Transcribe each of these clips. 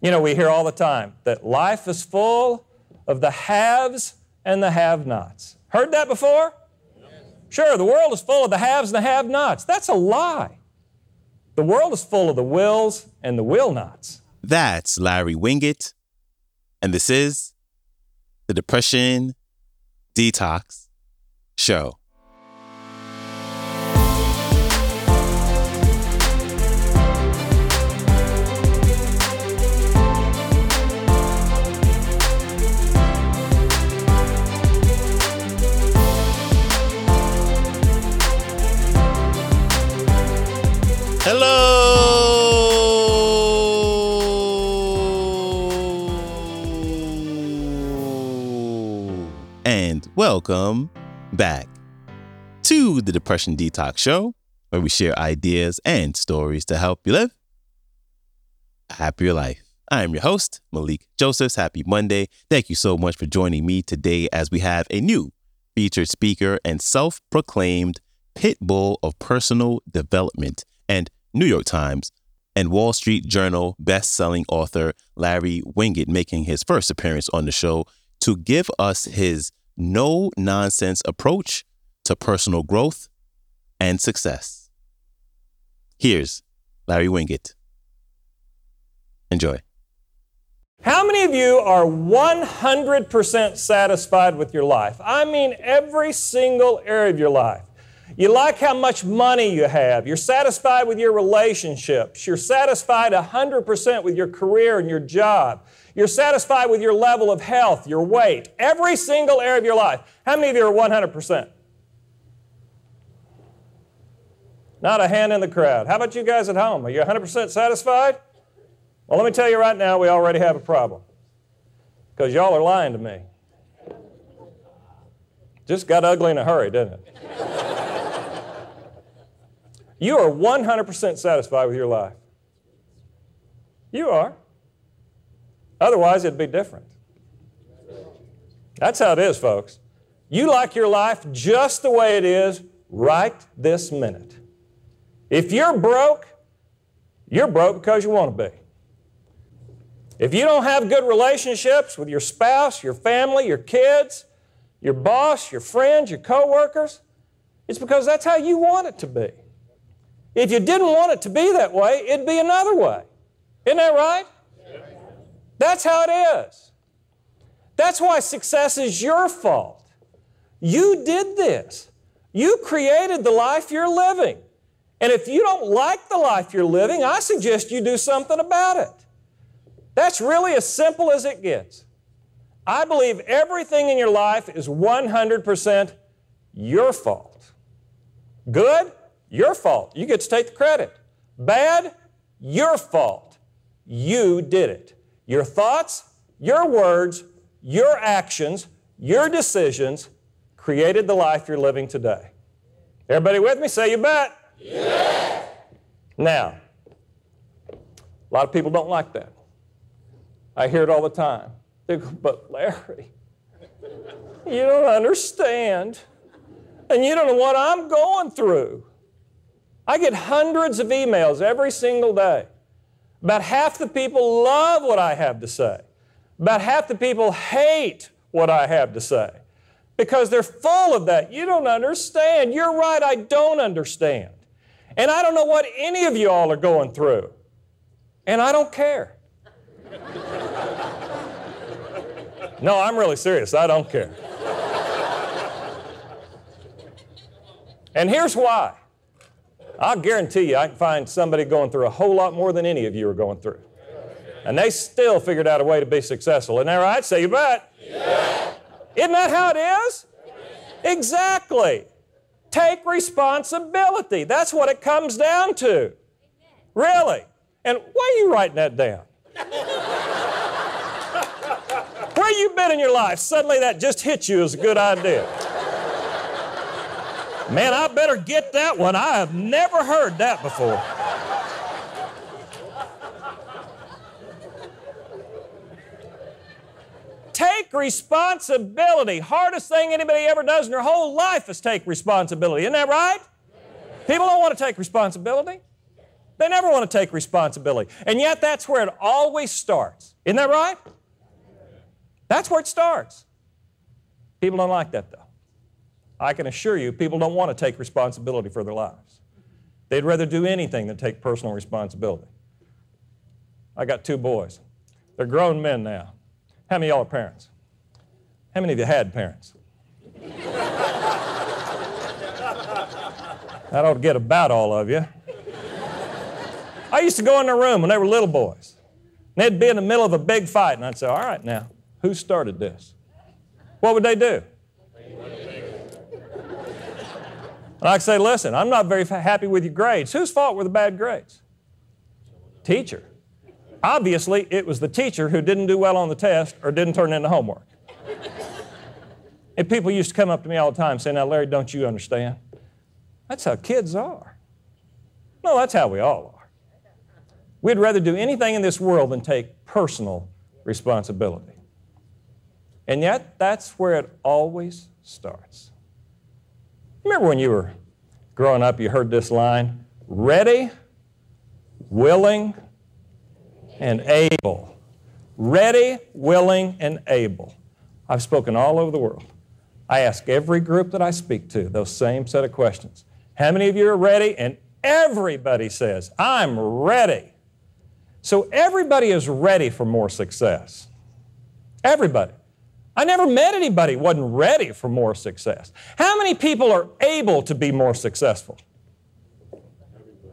You know, we hear all the time that life is full of the haves and the have nots. Heard that before? Sure, the world is full of the haves and the have nots. That's a lie. The world is full of the wills and the will nots. That's Larry Winget, and this is the Depression Detox Show. And welcome back to the Depression Detox Show, where we share ideas and stories to help you live a happier life. I am your host, Malikee Josephs. Happy Monday. Thank you so much for joining me today as we have a new featured speaker and self proclaimed pit bull of personal development and New York Times and Wall Street Journal best-selling author Larry Winget making his first appearance on the show to give us his no-nonsense approach to personal growth and success. Here's Larry Winget. Enjoy. How many of you are 100% satisfied with your life? I mean, every single area of your life. You like how much money you have. You're satisfied with your relationships. You're satisfied 100% with your career and your job. You're satisfied with your level of health, your weight, every single area of your life. How many of you are 100%? Not a hand in the crowd. How about you guys at home? Are you 100% satisfied? Well, let me tell you right now, we already have a problem. Because y'all are lying to me. Just got ugly in a hurry, didn't it? You are 100% satisfied with your life. You are. Otherwise, it'd be different. That's how it is, folks. You like your life just the way it is right this minute. If you're broke, you're broke because you want to be. If you don't have good relationships with your spouse, your family, your kids, your boss, your friends, your coworkers, it's because that's how you want it to be. If you didn't want it to be that way, it'd be another way. Isn't that right? That's how it is. That's why success is your fault. You did this. You created the life you're living. And if you don't like the life you're living, I suggest you do something about it. That's really as simple as it gets. I believe everything in your life is 100% your fault. Good? Your fault. You get to take the credit. Bad? Your fault. You did it. Your thoughts, your words, your actions, your decisions created the life you're living today. Everybody with me? Say you bet. Now, a lot of people don't like that. I hear it all the time. They go, but Larry, you don't understand. And you don't know what I'm going through. I get hundreds of emails every single day. About half the people love what I have to say. About half the people hate what I have to say because they're full of that. You don't understand. You're right, I don't understand. And I don't know what any of you all are going through. And I don't care. no, I'm really serious. I don't care. and here's why I'll guarantee you I can find somebody going through a whole lot more than any of you are going through. And they still figured out a way to be successful. Isn't that right? Say you bet. Yeah. Isn't that how it is? Exactly. Take responsibility. That's what it comes down to. Really. And why are you writing that down? Where you been in your life? Suddenly that just hit you as a good idea. Man, I better get that one. I have never heard that before. Take responsibility. Hardest thing anybody ever does in their whole life is take responsibility. Isn't that right? People don't want to take responsibility. They never want to take responsibility. And yet, that's where it always starts. Isn't that right? That's where it starts. People don't like that, though. I can assure you, people don't want to take responsibility for their lives. They'd rather do anything than take personal responsibility. I got two boys. They're grown men now. How many of y'all are parents? How many of you had parents? that ought to get about all of you. I used to go in their room when they were little boys. And they'd be in the middle of a big fight, and I'd say, All right, now, who started this? What would they do? And I'd say, Listen, I'm not very happy with your grades. Whose fault were the bad grades? Teacher. Obviously, it was the teacher who didn't do well on the test or didn't turn in the homework. and people used to come up to me all the time saying, Now, Larry, don't you understand? That's how kids are. No, that's how we all are. We'd rather do anything in this world than take personal responsibility. And yet, that's where it always starts. Remember when you were growing up, you heard this line ready, willing, and able. Ready, willing, and able. I've spoken all over the world. I ask every group that I speak to those same set of questions. How many of you are ready? And everybody says, I'm ready. So everybody is ready for more success. Everybody. I never met anybody wasn't ready for more success. How many people are able to be more successful?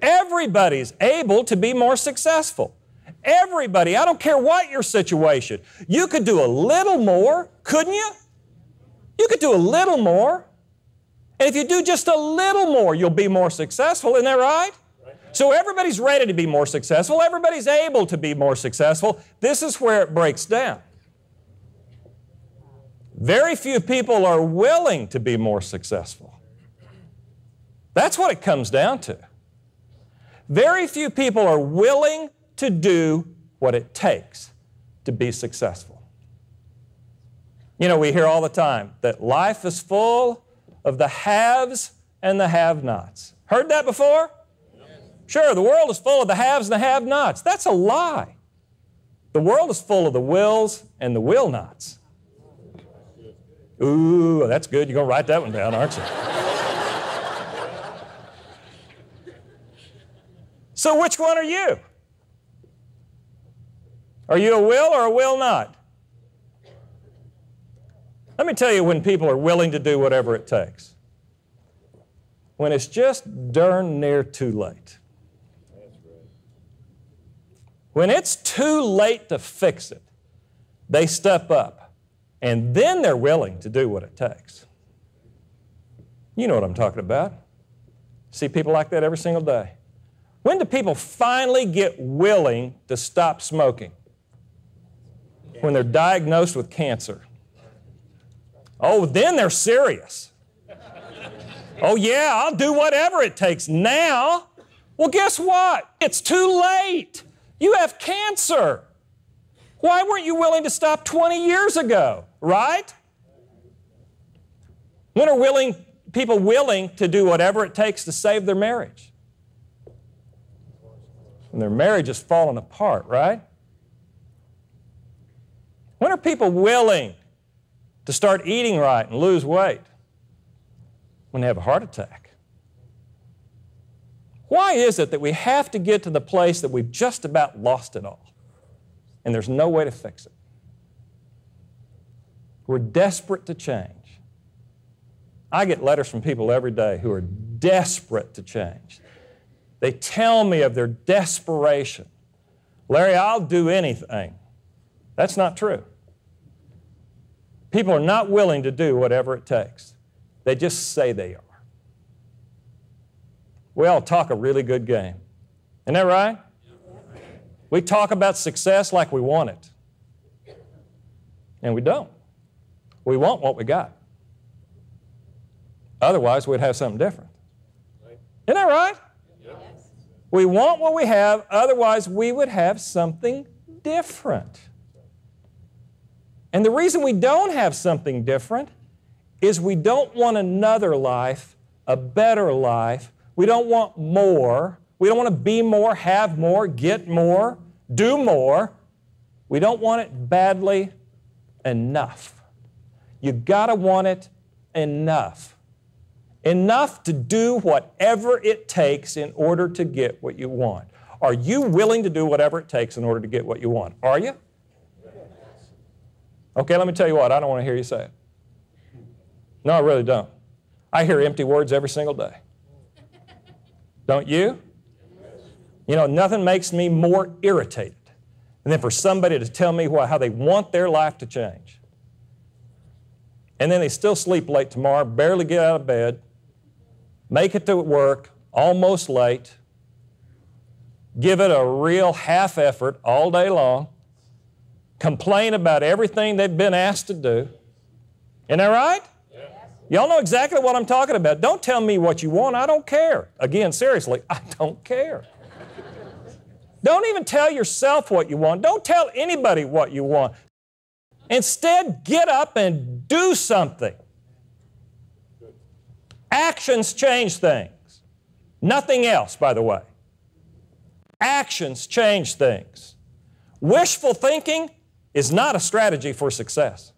Everybody's able to be more successful. Everybody, I don't care what your situation, you could do a little more, couldn't you? You could do a little more. And if you do just a little more, you'll be more successful. Isn't that right? So everybody's ready to be more successful. Everybody's able to be more successful. This is where it breaks down. Very few people are willing to be more successful. That's what it comes down to. Very few people are willing to do what it takes to be successful. You know, we hear all the time that life is full of the haves and the have nots. Heard that before? Sure, the world is full of the haves and the have nots. That's a lie. The world is full of the wills and the will nots. Ooh, that's good. You're going to write that one down, aren't you? so, which one are you? Are you a will or a will not? Let me tell you when people are willing to do whatever it takes. When it's just darn near too late. When it's too late to fix it, they step up and then they're willing to do what it takes. You know what I'm talking about. See people like that every single day. When do people finally get willing to stop smoking? when they're diagnosed with cancer. Oh, then they're serious. Oh, yeah, I'll do whatever it takes now. Well, guess what? It's too late. You have cancer. Why weren't you willing to stop 20 years ago, right? When are willing, people willing to do whatever it takes to save their marriage? When their marriage is falling apart, right? When are people willing to start eating right and lose weight? When they have a heart attack. Why is it that we have to get to the place that we've just about lost it all and there's no way to fix it? We're desperate to change. I get letters from people every day who are desperate to change. They tell me of their desperation. Larry, I'll do anything. That's not true. People are not willing to do whatever it takes, they just say they are. We all talk a really good game. Isn't that right? We talk about success like we want it. And we don't. We want what we got. Otherwise, we'd have something different. Isn't that right? Yes. We want what we have, otherwise, we would have something different. And the reason we don't have something different is we don't want another life, a better life. We don't want more. We We don't want to be more, have more, get more, do more. We don't want it badly enough. You got to want it enough. Enough to do whatever it takes in order to get what you want. Are you willing to do whatever it takes in order to get what you want? Are you? Okay, let me tell you what, I don't want to hear you say it. No, I really don't. I hear empty words every single day. Don't you? You know, nothing makes me more irritated than for somebody to tell me how they want their life to change. And then they still sleep late tomorrow, barely get out of bed, make it to work, almost late, give it a real half effort all day long, complain about everything they've been asked to do. Isn't that right? Y'all know exactly what I'm talking about. Don't tell me what you want. I don't care. Again, seriously, I don't care. Don't even tell yourself what you want. Don't tell anybody what you want. Instead, get up and do something. Actions change things. Nothing else, by the way. Actions change things. Wishful thinking is not a strategy for success.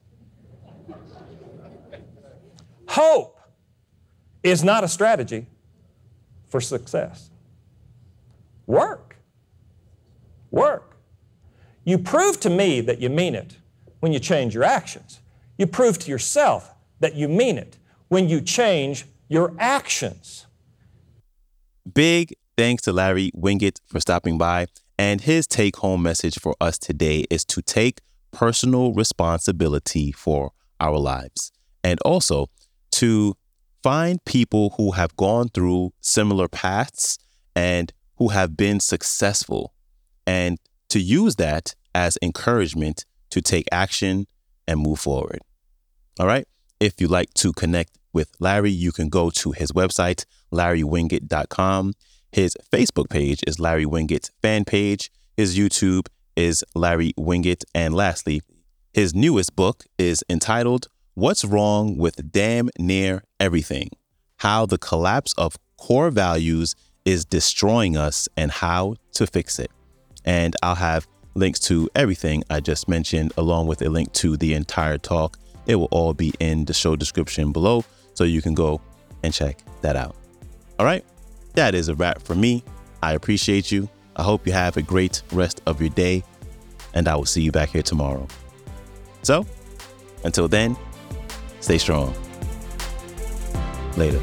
Hope is not a strategy for success. Work. Work. You prove to me that you mean it when you change your actions. You prove to yourself that you mean it when you change your actions. Big thanks to Larry Winget for stopping by. And his take home message for us today is to take personal responsibility for our lives and also to find people who have gone through similar paths and who have been successful and to use that as encouragement to take action and move forward. All right. If you'd like to connect with Larry, you can go to his website, larrywinget.com. His Facebook page is Larry Winget fan page. His YouTube is Larry Winget. And lastly, his newest book is entitled What's Wrong with Damn Near Everything How the Collapse of Core Values is Destroying Us and How to Fix It. And I'll have links to everything I just mentioned, along with a link to the entire talk. It will all be in the show description below, so you can go and check that out. All right, that is a wrap for me. I appreciate you. I hope you have a great rest of your day, and I will see you back here tomorrow. So, until then, stay strong. Later.